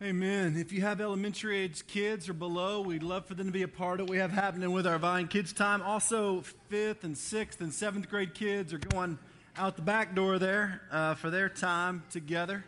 Amen. If you have elementary age kids or below, we'd love for them to be a part of what we have happening with our Vine Kids Time. Also, fifth and sixth and seventh grade kids are going out the back door there uh, for their time together.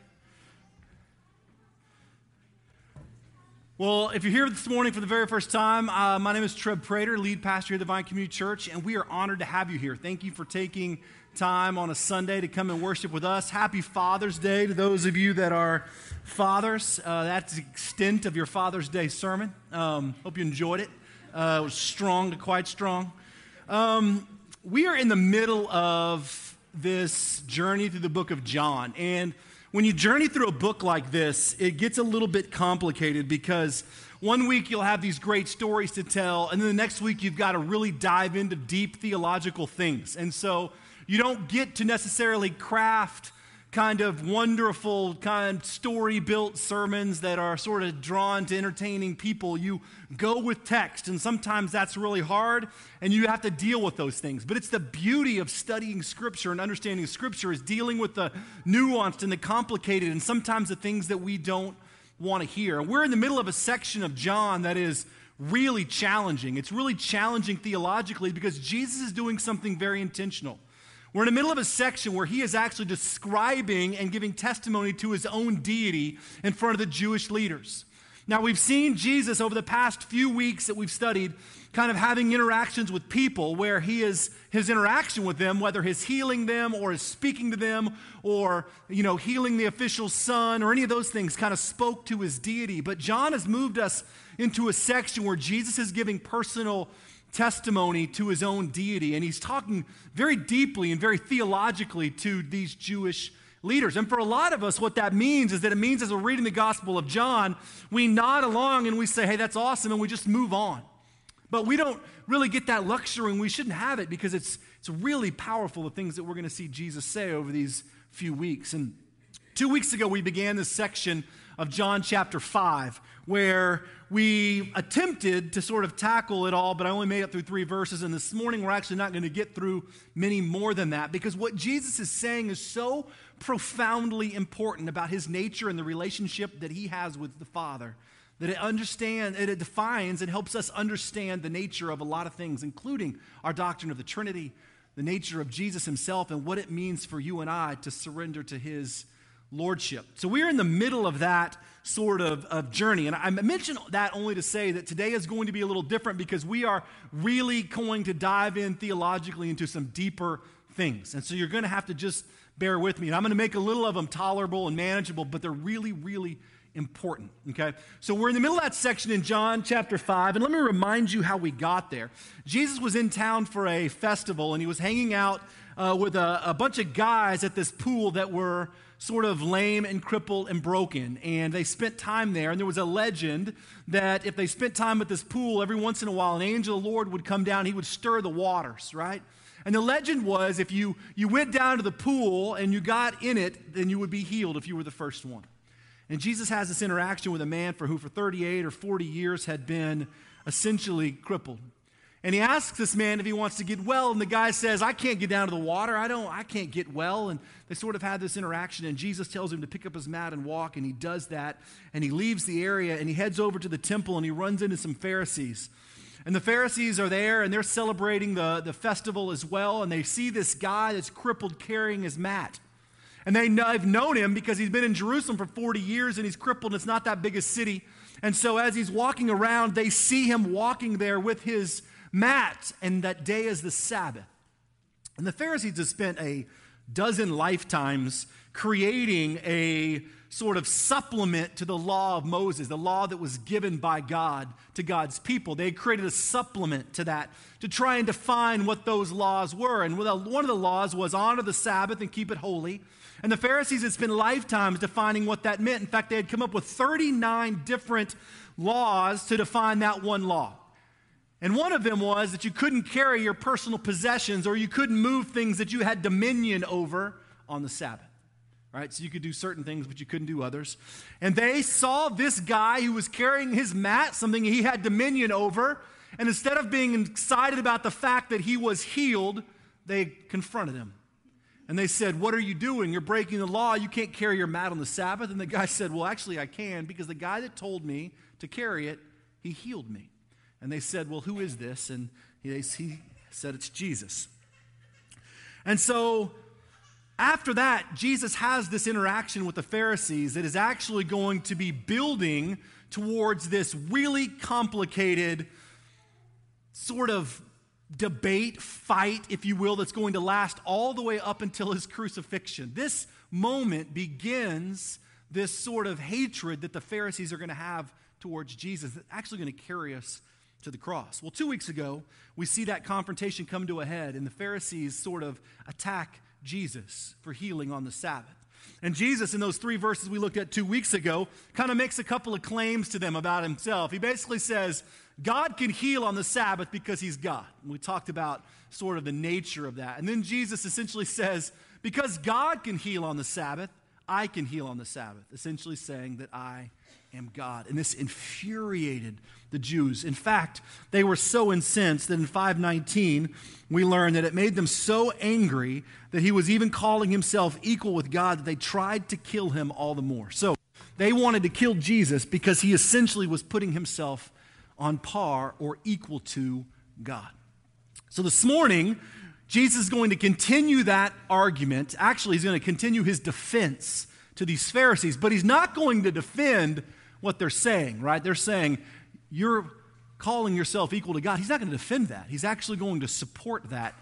Well, if you're here this morning for the very first time, uh, my name is Treb Prater, lead pastor here at the Vine Community Church, and we are honored to have you here. Thank you for taking time on a Sunday to come and worship with us. Happy Father's Day to those of you that are fathers. Uh, that's the extent of your Father's Day sermon. Um, hope you enjoyed it. Uh, it was strong to quite strong. Um, we are in the middle of this journey through the book of John. And when you journey through a book like this, it gets a little bit complicated because one week you'll have these great stories to tell, and then the next week you've got to really dive into deep theological things. And so you don't get to necessarily craft kind of wonderful, kind of story built sermons that are sort of drawn to entertaining people. You go with text, and sometimes that's really hard, and you have to deal with those things. But it's the beauty of studying Scripture and understanding Scripture is dealing with the nuanced and the complicated, and sometimes the things that we don't want to hear. We're in the middle of a section of John that is really challenging. It's really challenging theologically because Jesus is doing something very intentional. We're in the middle of a section where he is actually describing and giving testimony to his own deity in front of the Jewish leaders. Now, we've seen Jesus over the past few weeks that we've studied kind of having interactions with people where he is his interaction with them whether he's healing them or his speaking to them or you know healing the official son or any of those things kind of spoke to his deity but john has moved us into a section where jesus is giving personal testimony to his own deity. And he's talking very deeply and very theologically to these Jewish leaders. And for a lot of us, what that means is that it means as we're reading the Gospel of John, we nod along and we say, hey, that's awesome, and we just move on. But we don't really get that luxury, and we shouldn't have it because it's, it's really powerful, the things that we're going to see Jesus say over these few weeks. And two weeks ago, we began this section of John chapter 5, where we attempted to sort of tackle it all, but I only made it through three verses. And this morning, we're actually not going to get through many more than that because what Jesus is saying is so profoundly important about his nature and the relationship that he has with the Father that it understands, it defines and helps us understand the nature of a lot of things, including our doctrine of the Trinity, the nature of Jesus himself, and what it means for you and I to surrender to his lordship. So we're in the middle of that sort of, of journey. And I mention that only to say that today is going to be a little different because we are really going to dive in theologically into some deeper things. And so you're going to have to just bear with me. And I'm going to make a little of them tolerable and manageable, but they're really, really important. Okay? So we're in the middle of that section in John chapter 5, and let me remind you how we got there. Jesus was in town for a festival, and he was hanging out uh, with a, a bunch of guys at this pool that were sort of lame and crippled and broken. And they spent time there. And there was a legend that if they spent time at this pool, every once in a while, an angel of the Lord would come down. He would stir the waters, right? And the legend was if you, you went down to the pool and you got in it, then you would be healed if you were the first one. And Jesus has this interaction with a man for who for 38 or 40 years had been essentially crippled. And he asks this man if he wants to get well, and the guy says, I can't get down to the water. I don't, I can't get well. And they sort of had this interaction, and Jesus tells him to pick up his mat and walk, and he does that. And he leaves the area and he heads over to the temple and he runs into some Pharisees. And the Pharisees are there and they're celebrating the, the festival as well, and they see this guy that's crippled carrying his mat. And they know, they've known him because he's been in Jerusalem for 40 years and he's crippled, and it's not that big a city. And so as he's walking around, they see him walking there with his mat, and that day is the Sabbath. And the Pharisees have spent a dozen lifetimes creating a sort of supplement to the law of Moses, the law that was given by God to God's people. They created a supplement to that to try and define what those laws were. And one of the laws was honor the Sabbath and keep it holy. And the Pharisees had spent lifetimes defining what that meant. In fact, they had come up with 39 different laws to define that one law. And one of them was that you couldn't carry your personal possessions or you couldn't move things that you had dominion over on the Sabbath. Right? So you could do certain things, but you couldn't do others. And they saw this guy who was carrying his mat, something he had dominion over. And instead of being excited about the fact that he was healed, they confronted him. And they said, What are you doing? You're breaking the law. You can't carry your mat on the Sabbath. And the guy said, Well, actually, I can because the guy that told me to carry it, he healed me. And they said, Well, who is this? And he, he said, It's Jesus. And so after that, Jesus has this interaction with the Pharisees that is actually going to be building towards this really complicated sort of debate, fight, if you will, that's going to last all the way up until his crucifixion. This moment begins this sort of hatred that the Pharisees are going to have towards Jesus that's actually going to carry us to the cross. Well, two weeks ago, we see that confrontation come to a head, and the Pharisees sort of attack Jesus for healing on the Sabbath. And Jesus, in those three verses we looked at two weeks ago, kind of makes a couple of claims to them about himself. He basically says, God can heal on the Sabbath because he's God. And we talked about sort of the nature of that. And then Jesus essentially says, because God can heal on the Sabbath, I can heal on the Sabbath, essentially saying that I am God. And this infuriated the Jews. In fact, they were so incensed that in 519, we learn that it made them so angry that he was even calling himself equal with God that they tried to kill him all the more. So they wanted to kill Jesus because he essentially was putting himself on par or equal to God. So this morning, Jesus is going to continue that argument. Actually, he's going to continue his defense to these Pharisees, but he's not going to defend what they're saying, right? They're saying, You're calling yourself equal to God. He's not going to defend that. He's actually going to support that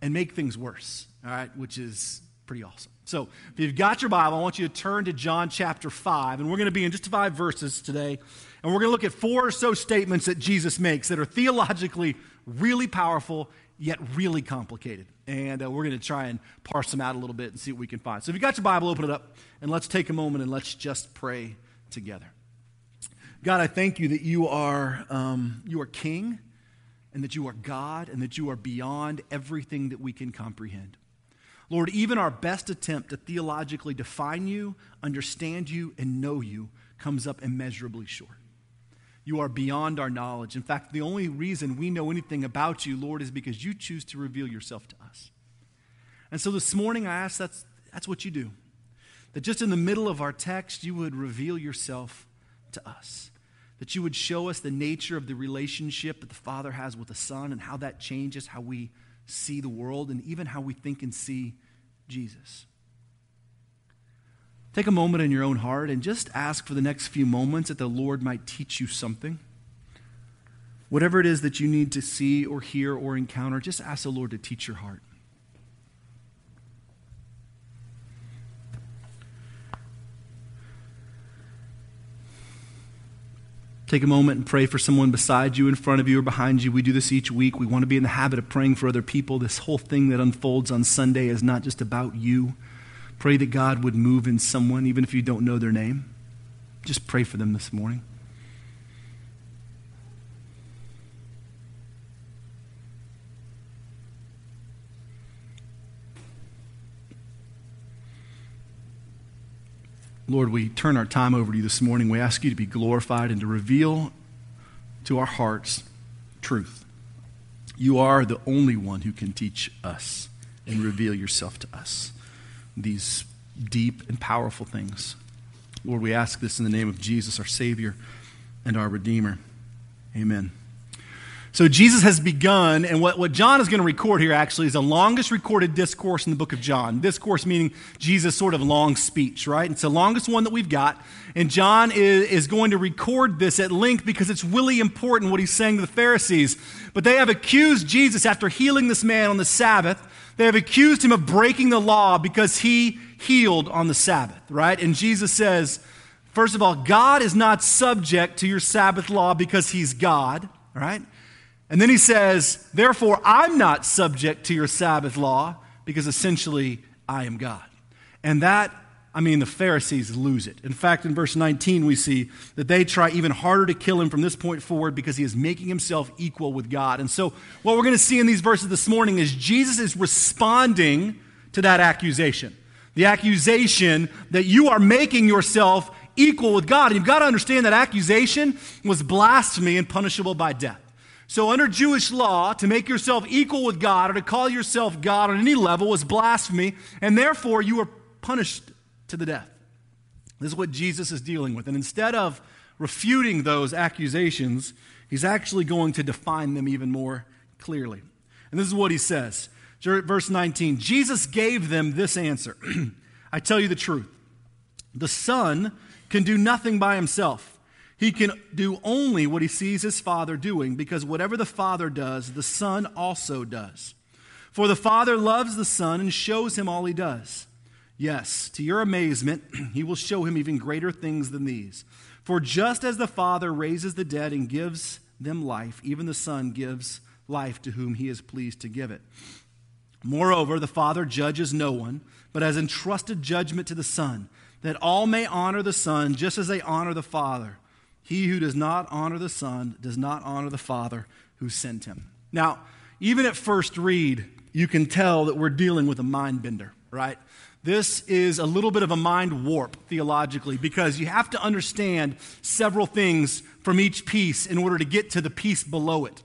and make things worse, all right, which is pretty awesome. So, if you've got your Bible, I want you to turn to John chapter 5, and we're going to be in just five verses today. And we're going to look at four or so statements that Jesus makes that are theologically really powerful, yet really complicated. And uh, we're going to try and parse them out a little bit and see what we can find. So, if you've got your Bible, open it up, and let's take a moment and let's just pray together. God, I thank you that you are, um, you are king and that you are God and that you are beyond everything that we can comprehend. Lord, even our best attempt to theologically define you, understand you, and know you comes up immeasurably short. You are beyond our knowledge. In fact, the only reason we know anything about you, Lord, is because you choose to reveal yourself to us. And so this morning, I ask that's, that's what you do. That just in the middle of our text, you would reveal yourself to us that you would show us the nature of the relationship that the Father has with the Son and how that changes how we see the world and even how we think and see Jesus. Take a moment in your own heart and just ask for the next few moments that the Lord might teach you something. Whatever it is that you need to see or hear or encounter, just ask the Lord to teach your heart. Take a moment and pray for someone beside you, in front of you, or behind you. We do this each week. We want to be in the habit of praying for other people. This whole thing that unfolds on Sunday is not just about you. Pray that God would move in someone, even if you don't know their name. Just pray for them this morning. Lord, we turn our time over to you this morning. We ask you to be glorified and to reveal to our hearts truth. You are the only one who can teach us and reveal yourself to us. These deep and powerful things. Lord, we ask this in the name of Jesus, our Savior and our Redeemer. Amen. So Jesus has begun, and what, what John is going to record here actually is the longest recorded discourse in the book of John. Discourse meaning Jesus' sort of long speech, right? It's the longest one that we've got. And John is, is going to record this at length because it's really important what he's saying to the Pharisees. But they have accused Jesus after healing this man on the Sabbath. They have accused him of breaking the law because he healed on the Sabbath, right? And Jesus says, first of all, God is not subject to your Sabbath law because he's God, right? And then he says, Therefore, I'm not subject to your Sabbath law because essentially I am God. And that, I mean, the Pharisees lose it. In fact, in verse 19, we see that they try even harder to kill him from this point forward because he is making himself equal with God. And so, what we're going to see in these verses this morning is Jesus is responding to that accusation. The accusation that you are making yourself equal with God. And you've got to understand that accusation was blasphemy and punishable by death. So, under Jewish law, to make yourself equal with God or to call yourself God on any level was blasphemy, and therefore you were punished to the death. This is what Jesus is dealing with. And instead of refuting those accusations, he's actually going to define them even more clearly. And this is what he says. Verse 19 Jesus gave them this answer I tell you the truth. The Son can do nothing by himself. He can do only what he sees his Father doing, because whatever the Father does, the Son also does. For the Father loves the Son and shows him all he does. Yes, to your amazement, he will show him even greater things than these. For just as the Father raises the dead and gives them life, even the Son gives life to whom he is pleased to give it. Moreover, the Father judges no one, but has entrusted judgment to the Son, that all may honor the Son just as they honor the Father. He who does not honor the Son does not honor the Father who sent him. Now, even at first read, you can tell that we're dealing with a mind bender, right? This is a little bit of a mind warp theologically because you have to understand several things from each piece in order to get to the piece below it.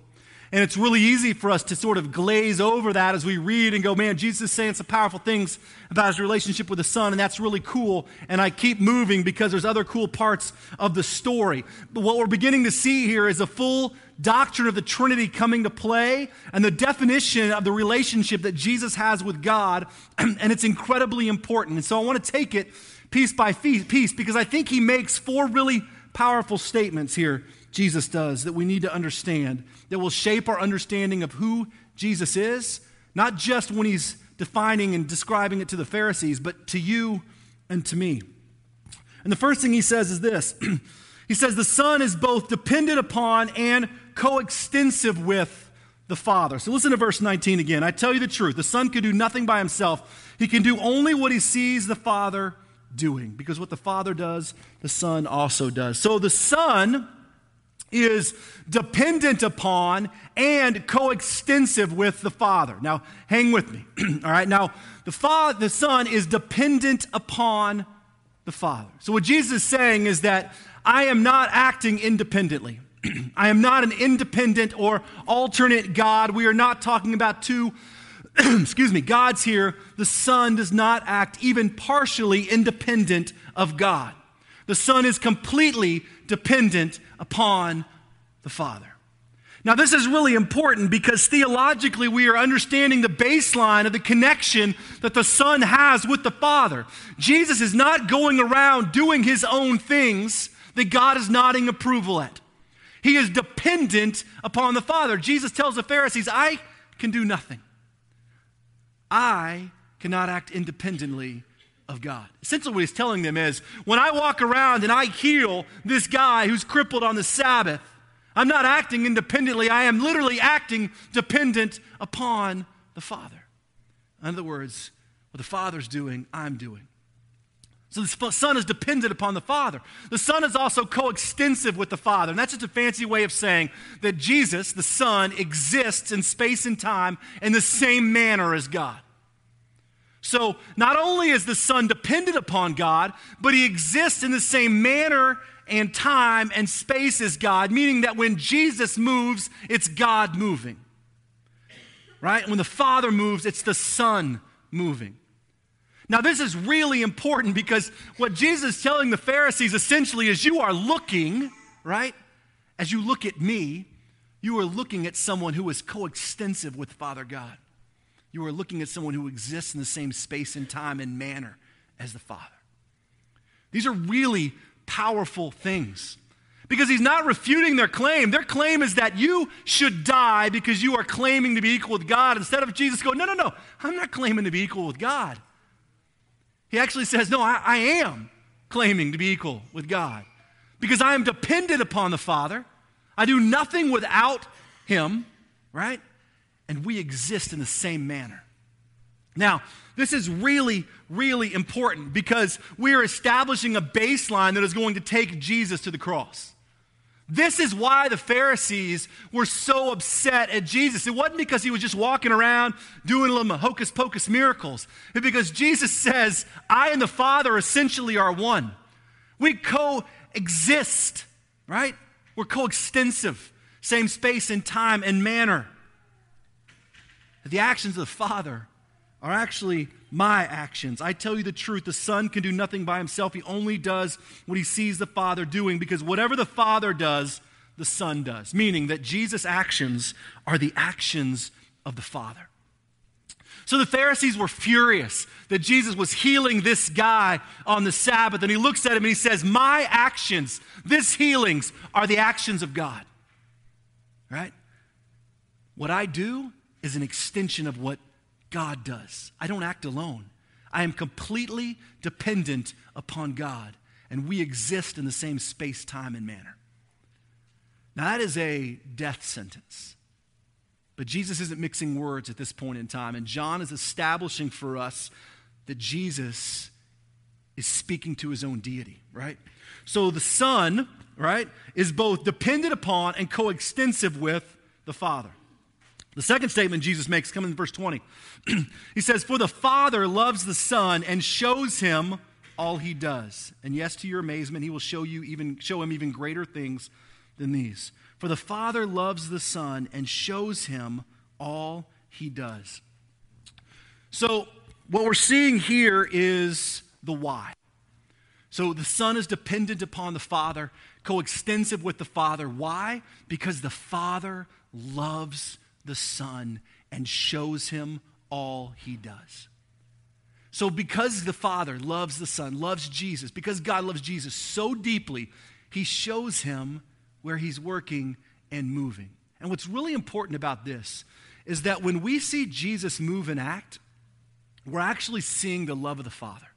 And it's really easy for us to sort of glaze over that as we read and go, man, Jesus is saying some powerful things about his relationship with the Son, and that's really cool. And I keep moving because there's other cool parts of the story. But what we're beginning to see here is a full doctrine of the Trinity coming to play and the definition of the relationship that Jesus has with God. And it's incredibly important. And so I want to take it piece by piece because I think he makes four really powerful statements here Jesus does that we need to understand that will shape our understanding of who Jesus is, not just when he's defining and describing it to the Pharisees, but to you and to me. And the first thing he says is this He says, The Son is both dependent upon and coextensive with the Father. So listen to verse 19 again. I tell you the truth the Son can do nothing by himself, he can do only what he sees the Father doing, because what the Father does, the Son also does. So the Son is dependent upon and coextensive with the Father. Now, hang with me. All right. Now, the Father, the Son is dependent upon the Father. So what Jesus is saying is that I am not acting independently. I am not an independent or alternate God. We are not talking about two excuse me, God's here. The Son does not act even partially independent of God. The Son is completely dependent upon the Father. Now, this is really important because theologically we are understanding the baseline of the connection that the Son has with the Father. Jesus is not going around doing his own things that God is nodding approval at. He is dependent upon the Father. Jesus tells the Pharisees, I can do nothing. I cannot act independently of God. Essentially, what he's telling them is when I walk around and I heal this guy who's crippled on the Sabbath, I'm not acting independently. I am literally acting dependent upon the Father. In other words, what the Father's doing, I'm doing. So the Son is dependent upon the Father. The Son is also coextensive with the Father. And that's just a fancy way of saying that Jesus, the Son, exists in space and time in the same manner as God. So not only is the Son dependent upon God, but he exists in the same manner and time and space as God, meaning that when Jesus moves, it's God moving. Right? When the Father moves, it's the Son moving. Now, this is really important because what Jesus is telling the Pharisees essentially is you are looking, right? As you look at me, you are looking at someone who is coextensive with Father God. You are looking at someone who exists in the same space and time and manner as the Father. These are really powerful things because he's not refuting their claim. Their claim is that you should die because you are claiming to be equal with God instead of Jesus going, No, no, no, I'm not claiming to be equal with God. He actually says, No, I, I am claiming to be equal with God because I am dependent upon the Father. I do nothing without Him, right? And we exist in the same manner. Now, this is really, really important because we are establishing a baseline that is going to take Jesus to the cross. This is why the Pharisees were so upset at Jesus. It wasn't because he was just walking around doing little hocus pocus miracles. It's because Jesus says, I and the Father essentially are one. We coexist, right? We're coextensive. same space and time and manner. The actions of the Father are actually my actions. I tell you the truth, the Son can do nothing by himself. He only does what he sees the Father doing because whatever the Father does, the Son does. Meaning that Jesus' actions are the actions of the Father. So the Pharisees were furious that Jesus was healing this guy on the Sabbath. And he looks at him and he says, My actions, this healings, are the actions of God. Right? What I do is an extension of what God does. I don't act alone. I am completely dependent upon God, and we exist in the same space, time, and manner. Now, that is a death sentence. But Jesus isn't mixing words at this point in time, and John is establishing for us that Jesus is speaking to his own deity, right? So the Son, right, is both dependent upon and coextensive with the Father. The second statement Jesus makes, coming in verse 20, he says, For the Father loves the Son and shows him all he does. And yes, to your amazement, he will show you even show him even greater things than these. For the Father loves the Son and shows him all he does. So, what we're seeing here is the why. So, the Son is dependent upon the Father, coextensive with the Father. Why? Because the Father loves the Son and shows him all he does. So, because the Father loves the Son, loves Jesus, because God loves Jesus so deeply, he shows him where he's working and moving. And what's really important about this is that when we see Jesus move and act, we're actually seeing the love of the Father.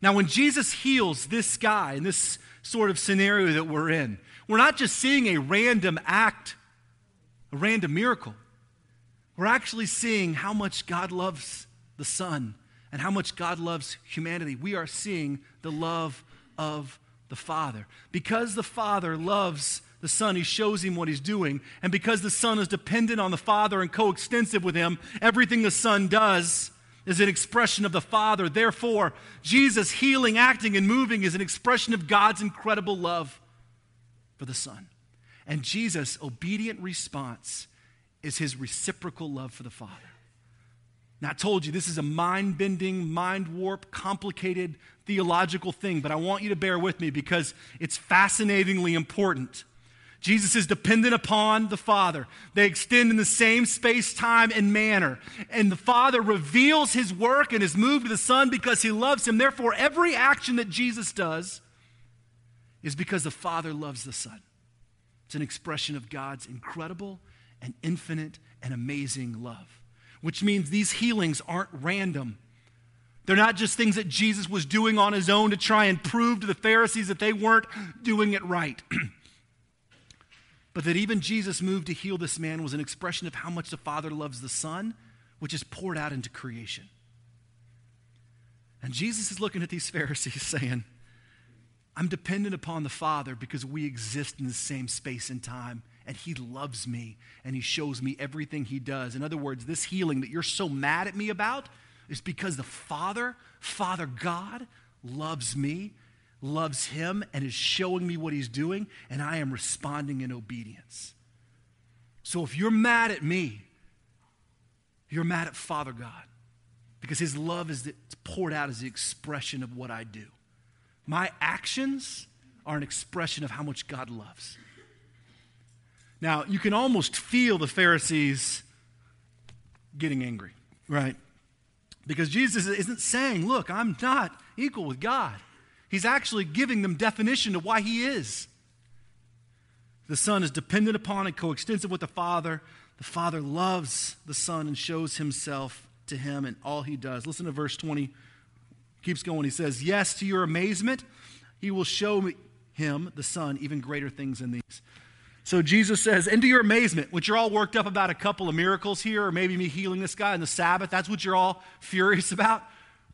Now, when Jesus heals this guy in this sort of scenario that we're in, we're not just seeing a random act a random miracle. We're actually seeing how much God loves the Son and how much God loves humanity. We are seeing the love of the Father. Because the Father loves the Son, He shows Him what He's doing. And because the Son is dependent on the Father and coextensive with Him, everything the Son does is an expression of the Father. Therefore, Jesus healing, acting, and moving is an expression of God's incredible love for the Son. And Jesus' obedient response is his reciprocal love for the Father. Now, I told you this is a mind bending, mind warp, complicated theological thing, but I want you to bear with me because it's fascinatingly important. Jesus is dependent upon the Father. They extend in the same space, time, and manner. And the Father reveals his work and his move to the Son because he loves him. Therefore, every action that Jesus does is because the Father loves the Son. It's an expression of God's incredible and infinite and amazing love, which means these healings aren't random. They're not just things that Jesus was doing on his own to try and prove to the Pharisees that they weren't doing it right. but that even Jesus' moved to heal this man was an expression of how much the Father loves the Son, which is poured out into creation. And Jesus is looking at these Pharisees saying, I'm dependent upon the Father because we exist in the same space and time, and He loves me and He shows me everything He does. In other words, this healing that you're so mad at me about is because the Father, Father God, loves me, loves Him, and is showing me what He's doing, and I am responding in obedience. So if you're mad at me, you're mad at Father God because His love is poured out as the expression of what I do. My actions are an expression of how much God loves. Now, you can almost feel the Pharisees getting angry, right? Because Jesus isn't saying, Look, I'm not equal with God. He's actually giving them definition to why he is. The Son is dependent upon and coextensive with the Father. The Father loves the Son and shows himself to him in all he does. Listen to verse 20 Keeps going. He says, Yes, to your amazement, he will show him, the Son, even greater things than these. So Jesus says, and to your amazement, which you're all worked up about a couple of miracles here, or maybe me healing this guy on the Sabbath, that's what you're all furious about.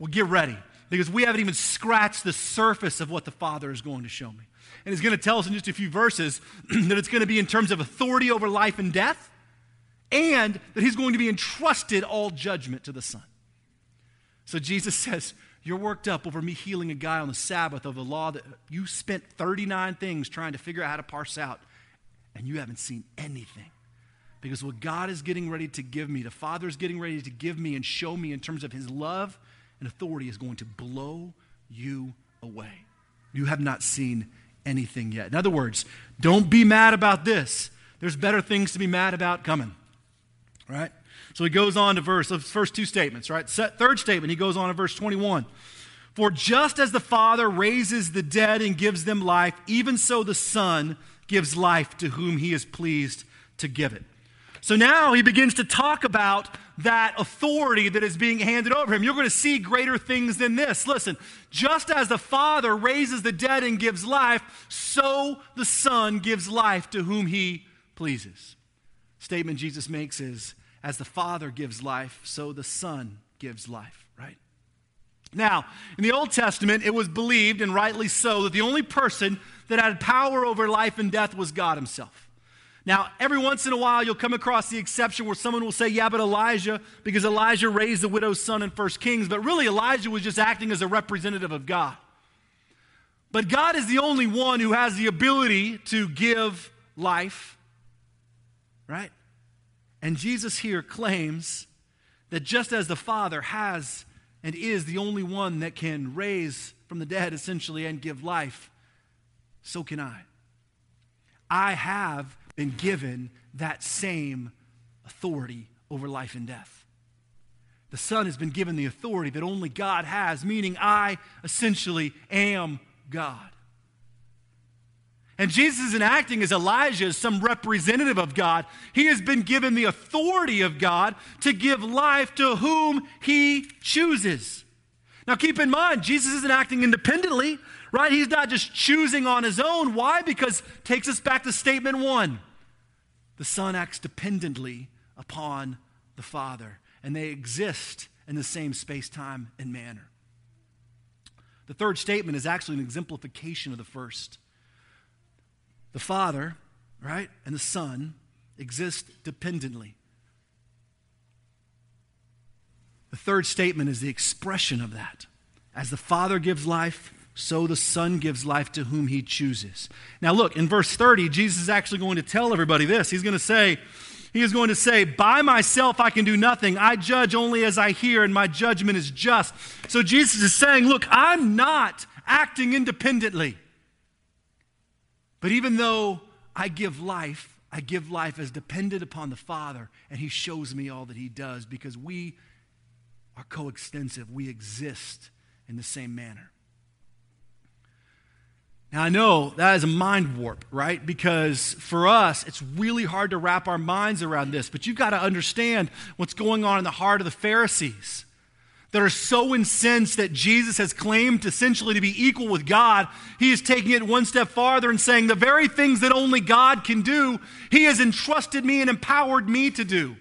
Well, get ready, because we haven't even scratched the surface of what the Father is going to show me. And he's going to tell us in just a few verses that it's going to be in terms of authority over life and death, and that he's going to be entrusted all judgment to the Son. So Jesus says, you're worked up over me healing a guy on the Sabbath of the law that you spent 39 things trying to figure out how to parse out. and you haven't seen anything. Because what God is getting ready to give me, the Father is getting ready to give me and show me in terms of His love and authority is going to blow you away. You have not seen anything yet. In other words, don't be mad about this. There's better things to be mad about coming. Right? So he goes on to verse, the first two statements, right? Third statement, he goes on to verse 21. For just as the Father raises the dead and gives them life, even so the Son gives life to whom he is pleased to give it. So now he begins to talk about that authority that is being handed over him. You're going to see greater things than this. Listen, just as the Father raises the dead and gives life, so the Son gives life to whom he pleases. Statement Jesus makes is as the Father gives life, so the Son gives life, right? Now, in the Old Testament, it was believed, and rightly so, that the only person that had power over life and death was God Himself. Now, every once in a while, you'll come across the exception where someone will say, Yeah, but Elijah, because Elijah raised the widow's son in 1 Kings, but really Elijah was just acting as a representative of God. But God is the only one who has the ability to give life, right? And Jesus here claims that just as the Father has and is the only one that can raise from the dead, essentially, and give life, so can I. I have been given that same authority over life and death. The Son has been given the authority that only God has, meaning I essentially am God. And Jesus isn't acting as Elijah, as some representative of God. He has been given the authority of God to give life to whom he chooses. Now, keep in mind, Jesus isn't acting independently, right? He's not just choosing on his own. Why? Because takes us back to statement one the Son acts dependently upon the Father, and they exist in the same space, time, and manner. The third statement is actually an exemplification of the first. The Father, right, and the Son exist dependently. The third statement is the expression of that. As the Father gives life, so the Son gives life to whom he chooses. Now, look, in verse 30, Jesus is actually going to tell everybody this. He's going to say, he is going to say, By myself I can do nothing. I judge only as I hear, and my judgment is just. So Jesus is saying, Look, I'm not acting independently. But even though I give life, I give life as dependent upon the Father, and He shows me all that He does because we are coextensive. We exist in the same manner. Now, I know that is a mind warp, right? Because for us, it's really hard to wrap our minds around this, but you've got to understand what's going on in the heart of the Pharisees that are so incensed that Jesus has claimed essentially to be equal with God, he is taking it one step farther and saying, The very things that only God can do, he has entrusted me and empowered me to do.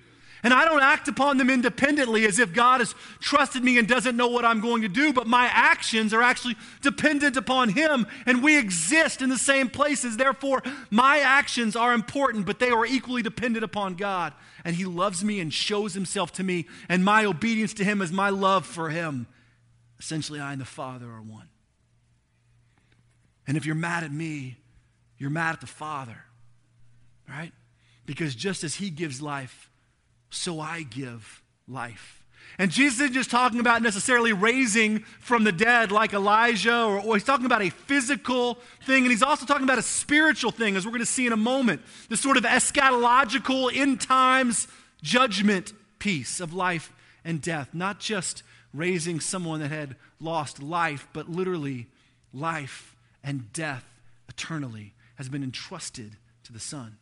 And I don't act upon them independently as if God has trusted me and doesn't know what I'm going to do, but my actions are actually dependent upon Him, and we exist in the same places. Therefore, my actions are important, but they are equally dependent upon God. And He loves me and shows Himself to me, and my obedience to Him is my love for Him. Essentially, I and the Father are one. And if you're mad at me, you're mad at the Father, right? Because just as He gives life, so I give life. And Jesus isn't just talking about necessarily raising from the dead like Elijah, or, or, he's talking about a physical thing, and he's also talking about a spiritual thing, as we're going to see in a moment. This sort of eschatological, end times judgment piece of life and death. Not just raising someone that had lost life, but literally life and death eternally has been entrusted to the Son.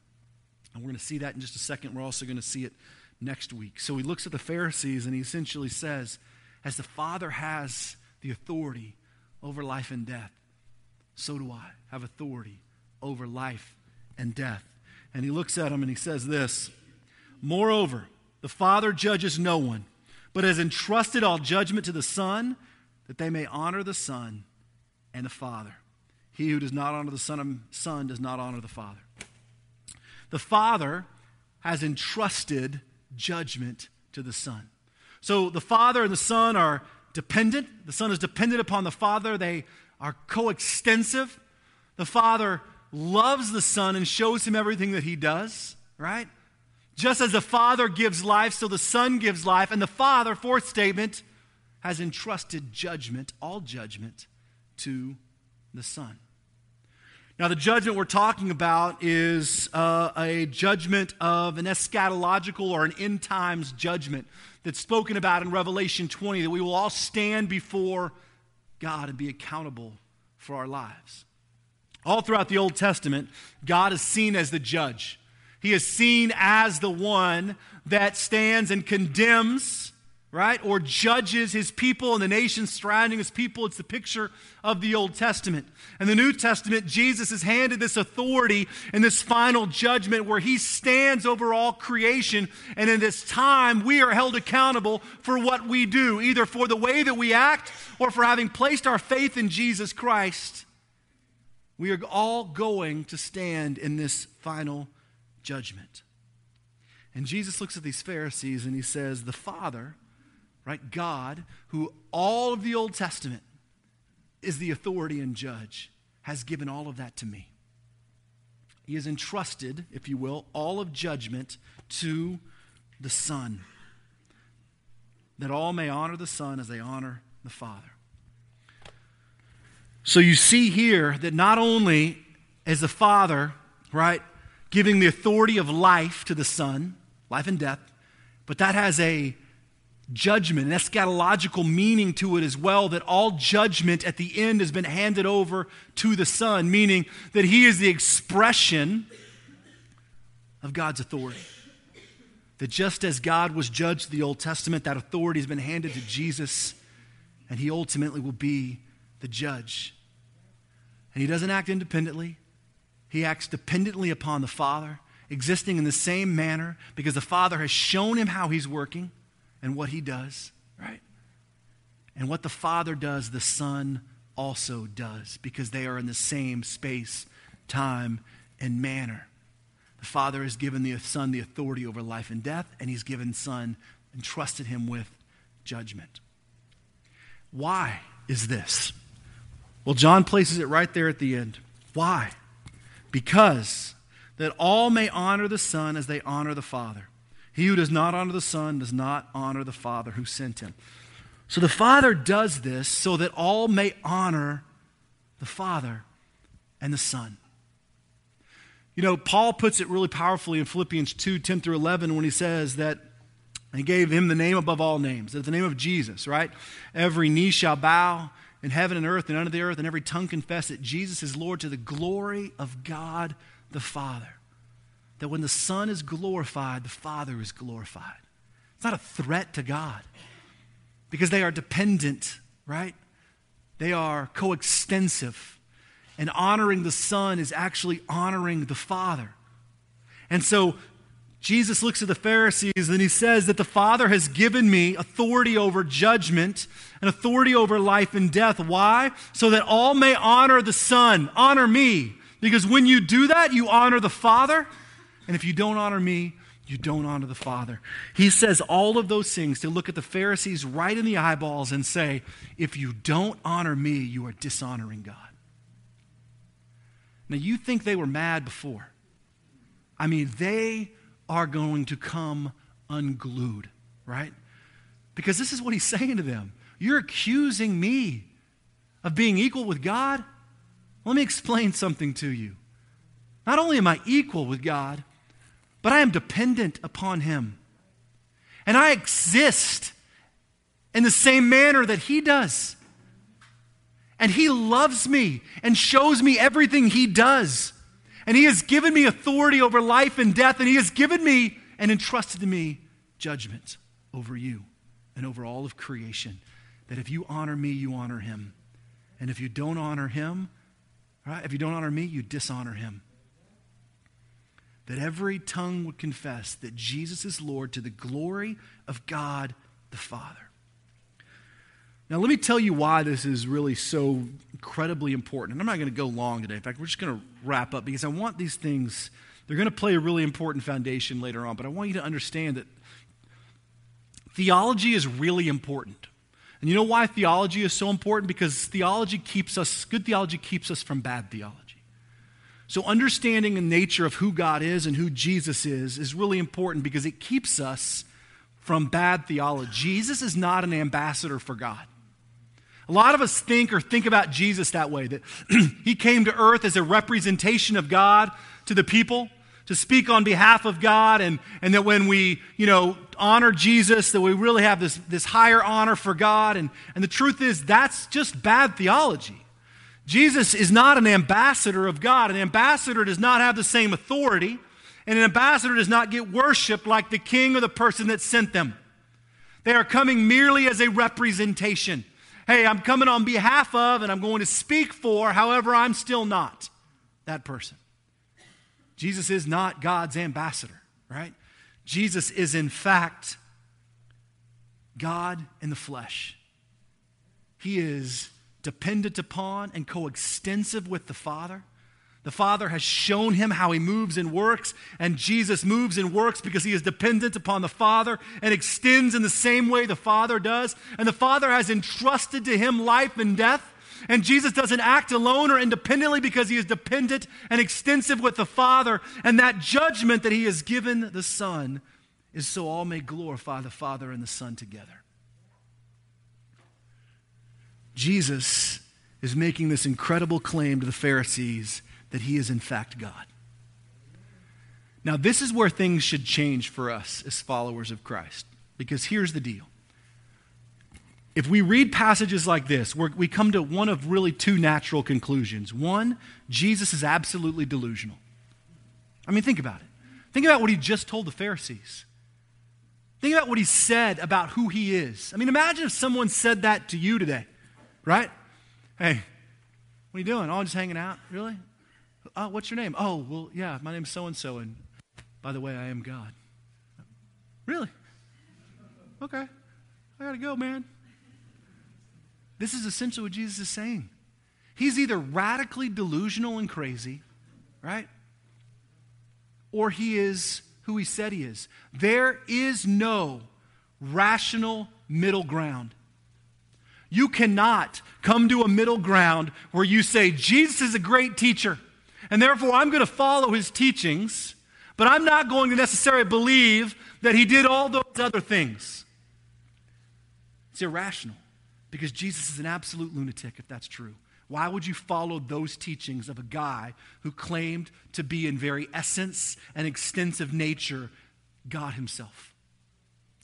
And we're going to see that in just a second. We're also going to see it next week. So he looks at the Pharisees and he essentially says, As the Father has the authority over life and death, so do I have authority over life and death. And he looks at them and he says this Moreover, the Father judges no one, but has entrusted all judgment to the Son, that they may honor the Son and the Father. He who does not honor the Son, son does not honor the Father. The Father has entrusted judgment to the Son. So the Father and the Son are dependent. The Son is dependent upon the Father. They are coextensive. The Father loves the Son and shows him everything that he does, right? Just as the Father gives life, so the Son gives life. And the Father, fourth statement, has entrusted judgment, all judgment, to the Son. Now, the judgment we're talking about is uh, a judgment of an eschatological or an end times judgment that's spoken about in Revelation 20, that we will all stand before God and be accountable for our lives. All throughout the Old Testament, God is seen as the judge. He is seen as the one that stands and condemns, right, or judges his people and the nations surrounding his people. It's the picture of the Old Testament. In the New Testament, Jesus is handed this authority in this final judgment where he stands over all creation. And in this time, we are held accountable for what we do, either for the way that we act or for having placed our faith in Jesus Christ. We are all going to stand in this final judgment. And Jesus looks at these Pharisees and he says, The Father, right, God, who all of the Old Testament is the authority and judge, has given all of that to me. He has entrusted, if you will, all of judgment to the Son, that all may honor the Son as they honor the Father. So you see here that not only is the Father, right, giving the authority of life to the Son, life and death, but that has a judgment, an eschatological meaning to it as well, that all judgment at the end has been handed over to the Son, meaning that He is the expression of God's authority. That just as God was judged in the Old Testament, that authority has been handed to Jesus, and He ultimately will be the judge. And He doesn't act independently, he acts dependently upon the Father, existing in the same manner because the Father has shown him how he's working and what he does, right? And what the Father does, the Son also does because they are in the same space, time, and manner. The Father has given the Son the authority over life and death, and He's given Son and trusted Him with judgment. Why is this? Well, John places it right there at the end. Why? because that all may honor the Son as they honor the Father. He who does not honor the Son does not honor the Father who sent him. So the Father does this so that all may honor the Father and the Son. You know, Paul puts it really powerfully in Philippians 2 10 through 11 when he says that he gave him the name above all names, that the name of Jesus, right? Every knee shall bow in heaven and earth and under the earth, and every tongue confess that Jesus is Lord to the glory of God the Father. That when the Son is glorified, the Father is glorified. It's not a threat to God because they are dependent, right? They are coextensive. And honoring the Son is actually honoring the Father. And so Jesus looks at the Pharisees and he says that the Father has given me authority over judgment and authority over life and death. Why? So that all may honor the Son, honor me. Because when you do that, you honor the Father. And if you don't honor me, you don't honor the Father. He says all of those things to look at the Pharisees right in the eyeballs and say, if you don't honor me, you are dishonoring God. Now, you think they were mad before. I mean, they are going to come unglued, right? Because this is what he's saying to them. You're accusing me of being equal with God? Let me explain something to you. Not only am I equal with God, but I am dependent upon Him. And I exist in the same manner that He does. And He loves me and shows me everything He does. And He has given me authority over life and death, and He has given me and entrusted to me judgment over you and over all of creation. That if you honor me, you honor Him. And if you don't honor Him, right, if you don't honor me, you dishonor Him. That every tongue would confess that Jesus is Lord to the glory of God the Father. Now, let me tell you why this is really so incredibly important. And I'm not going to go long today. In fact, we're just going to wrap up because I want these things, they're going to play a really important foundation later on. But I want you to understand that theology is really important. And you know why theology is so important? Because theology keeps us, good theology keeps us from bad theology. So, understanding the nature of who God is and who Jesus is is really important because it keeps us from bad theology. Jesus is not an ambassador for God. A lot of us think or think about Jesus that way that he came to earth as a representation of God to the people to speak on behalf of God, and, and that when we, you know, honor Jesus, that we really have this, this higher honor for God. And, and the truth is, that's just bad theology. Jesus is not an ambassador of God. An ambassador does not have the same authority, and an ambassador does not get worshiped like the king or the person that sent them. They are coming merely as a representation. Hey, I'm coming on behalf of, and I'm going to speak for, however, I'm still not that person. Jesus is not God's ambassador, right? Jesus is, in fact, God in the flesh. He is dependent upon and coextensive with the Father. The Father has shown him how he moves and works, and Jesus moves and works because he is dependent upon the Father and extends in the same way the Father does. And the Father has entrusted to him life and death. And Jesus doesn't act alone or independently because he is dependent and extensive with the Father. And that judgment that he has given the Son is so all may glorify the Father and the Son together. Jesus is making this incredible claim to the Pharisees that he is in fact God. Now, this is where things should change for us as followers of Christ, because here's the deal. If we read passages like this, we come to one of really two natural conclusions. One, Jesus is absolutely delusional. I mean, think about it. Think about what he just told the Pharisees. Think about what he said about who he is. I mean, imagine if someone said that to you today, right? Hey, what are you doing? Oh, just hanging out. Really? Oh, what's your name? Oh, well, yeah, my name's so and so, and by the way, I am God. Really? Okay. I got to go, man. This is essentially what Jesus is saying. He's either radically delusional and crazy, right? Or he is who he said he is. There is no rational middle ground. You cannot come to a middle ground where you say, Jesus is a great teacher, and therefore I'm going to follow his teachings, but I'm not going to necessarily believe that he did all those other things. It's irrational. Because Jesus is an absolute lunatic if that's true. Why would you follow those teachings of a guy who claimed to be, in very essence and extensive nature, God Himself?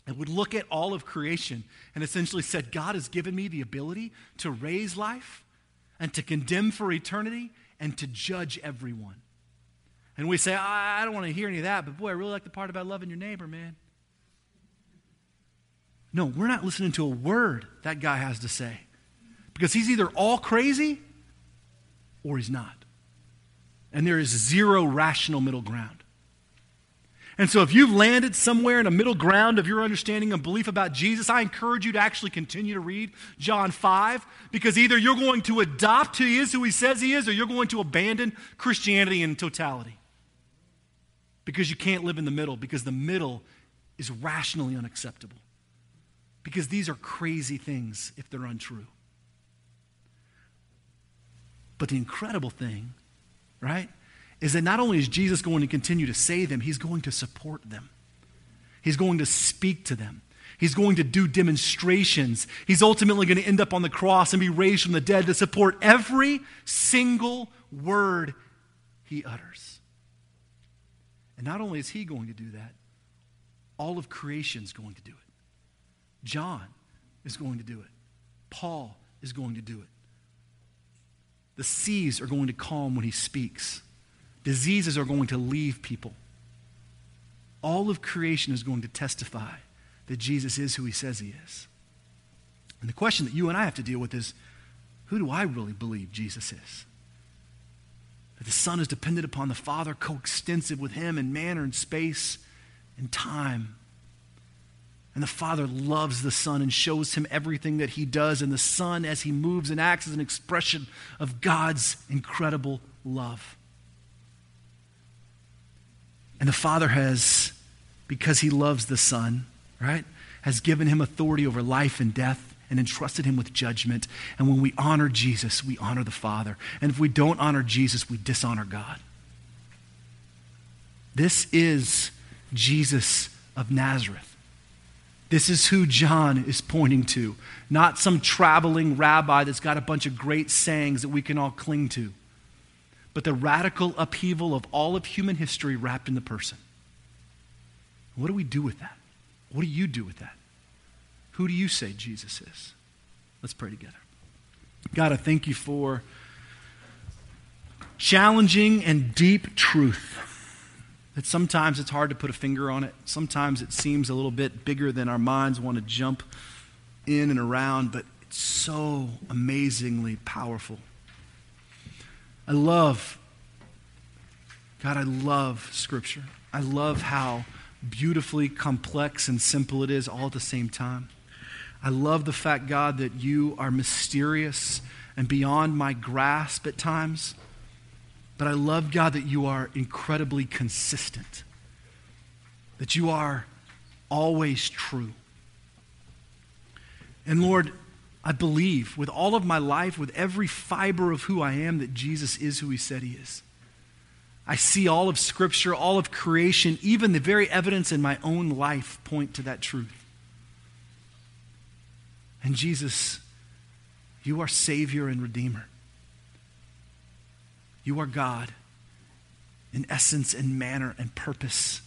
And would look at all of creation and essentially said, God has given me the ability to raise life and to condemn for eternity and to judge everyone. And we say, I don't want to hear any of that, but boy, I really like the part about loving your neighbor, man. No, we're not listening to a word that guy has to say because he's either all crazy or he's not. And there is zero rational middle ground. And so, if you've landed somewhere in a middle ground of your understanding and belief about Jesus, I encourage you to actually continue to read John 5 because either you're going to adopt who he is, who he says he is, or you're going to abandon Christianity in totality. Because you can't live in the middle, because the middle is rationally unacceptable because these are crazy things if they're untrue. But the incredible thing, right, is that not only is Jesus going to continue to say them, he's going to support them. He's going to speak to them. He's going to do demonstrations. He's ultimately going to end up on the cross and be raised from the dead to support every single word he utters. And not only is he going to do that, all of creation is going to do it. John is going to do it. Paul is going to do it. The seas are going to calm when he speaks. Diseases are going to leave people. All of creation is going to testify that Jesus is who he says he is. And the question that you and I have to deal with is who do I really believe Jesus is? That the Son is dependent upon the Father, coextensive with him in manner and space and time. And the Father loves the Son and shows him everything that he does. And the Son, as he moves and acts, is an expression of God's incredible love. And the Father has, because he loves the Son, right, has given him authority over life and death and entrusted him with judgment. And when we honor Jesus, we honor the Father. And if we don't honor Jesus, we dishonor God. This is Jesus of Nazareth. This is who John is pointing to, not some traveling rabbi that's got a bunch of great sayings that we can all cling to, but the radical upheaval of all of human history wrapped in the person. What do we do with that? What do you do with that? Who do you say Jesus is? Let's pray together. God, I thank you for challenging and deep truth. That sometimes it's hard to put a finger on it. Sometimes it seems a little bit bigger than our minds want to jump in and around, but it's so amazingly powerful. I love, God, I love Scripture. I love how beautifully complex and simple it is all at the same time. I love the fact, God, that you are mysterious and beyond my grasp at times. But I love, God, that you are incredibly consistent, that you are always true. And Lord, I believe with all of my life, with every fiber of who I am, that Jesus is who he said he is. I see all of Scripture, all of creation, even the very evidence in my own life point to that truth. And Jesus, you are Savior and Redeemer. You are God in essence and manner and purpose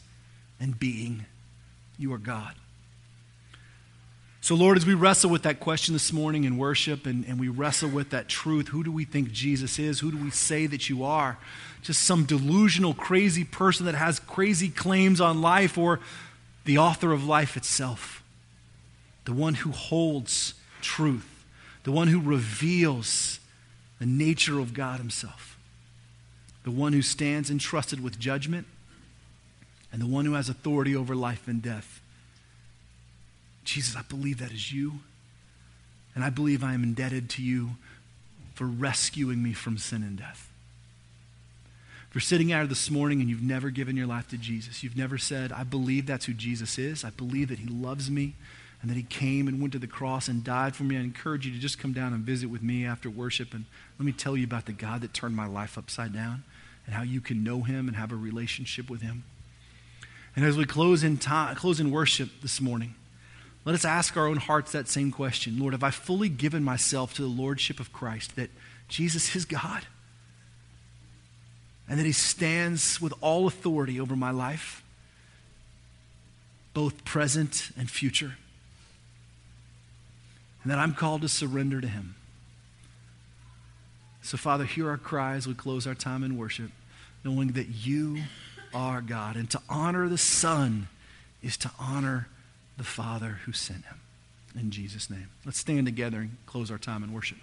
and being. You are God. So, Lord, as we wrestle with that question this morning in worship and, and we wrestle with that truth, who do we think Jesus is? Who do we say that you are? Just some delusional, crazy person that has crazy claims on life or the author of life itself? The one who holds truth, the one who reveals the nature of God Himself the one who stands entrusted with judgment, and the one who has authority over life and death. Jesus, I believe that is you. And I believe I am indebted to you for rescuing me from sin and death. If you're sitting out this morning and you've never given your life to Jesus, you've never said, I believe that's who Jesus is, I believe that he loves me, and that he came and went to the cross and died for me, I encourage you to just come down and visit with me after worship and let me tell you about the God that turned my life upside down and how you can know him and have a relationship with him. And as we close in time, close in worship this morning, let us ask our own hearts that same question. Lord, have I fully given myself to the lordship of Christ that Jesus is God? And that he stands with all authority over my life, both present and future. And that I'm called to surrender to him. So, Father, hear our cries. We close our time in worship knowing that you are God. And to honor the Son is to honor the Father who sent him. In Jesus' name. Let's stand together and close our time in worship.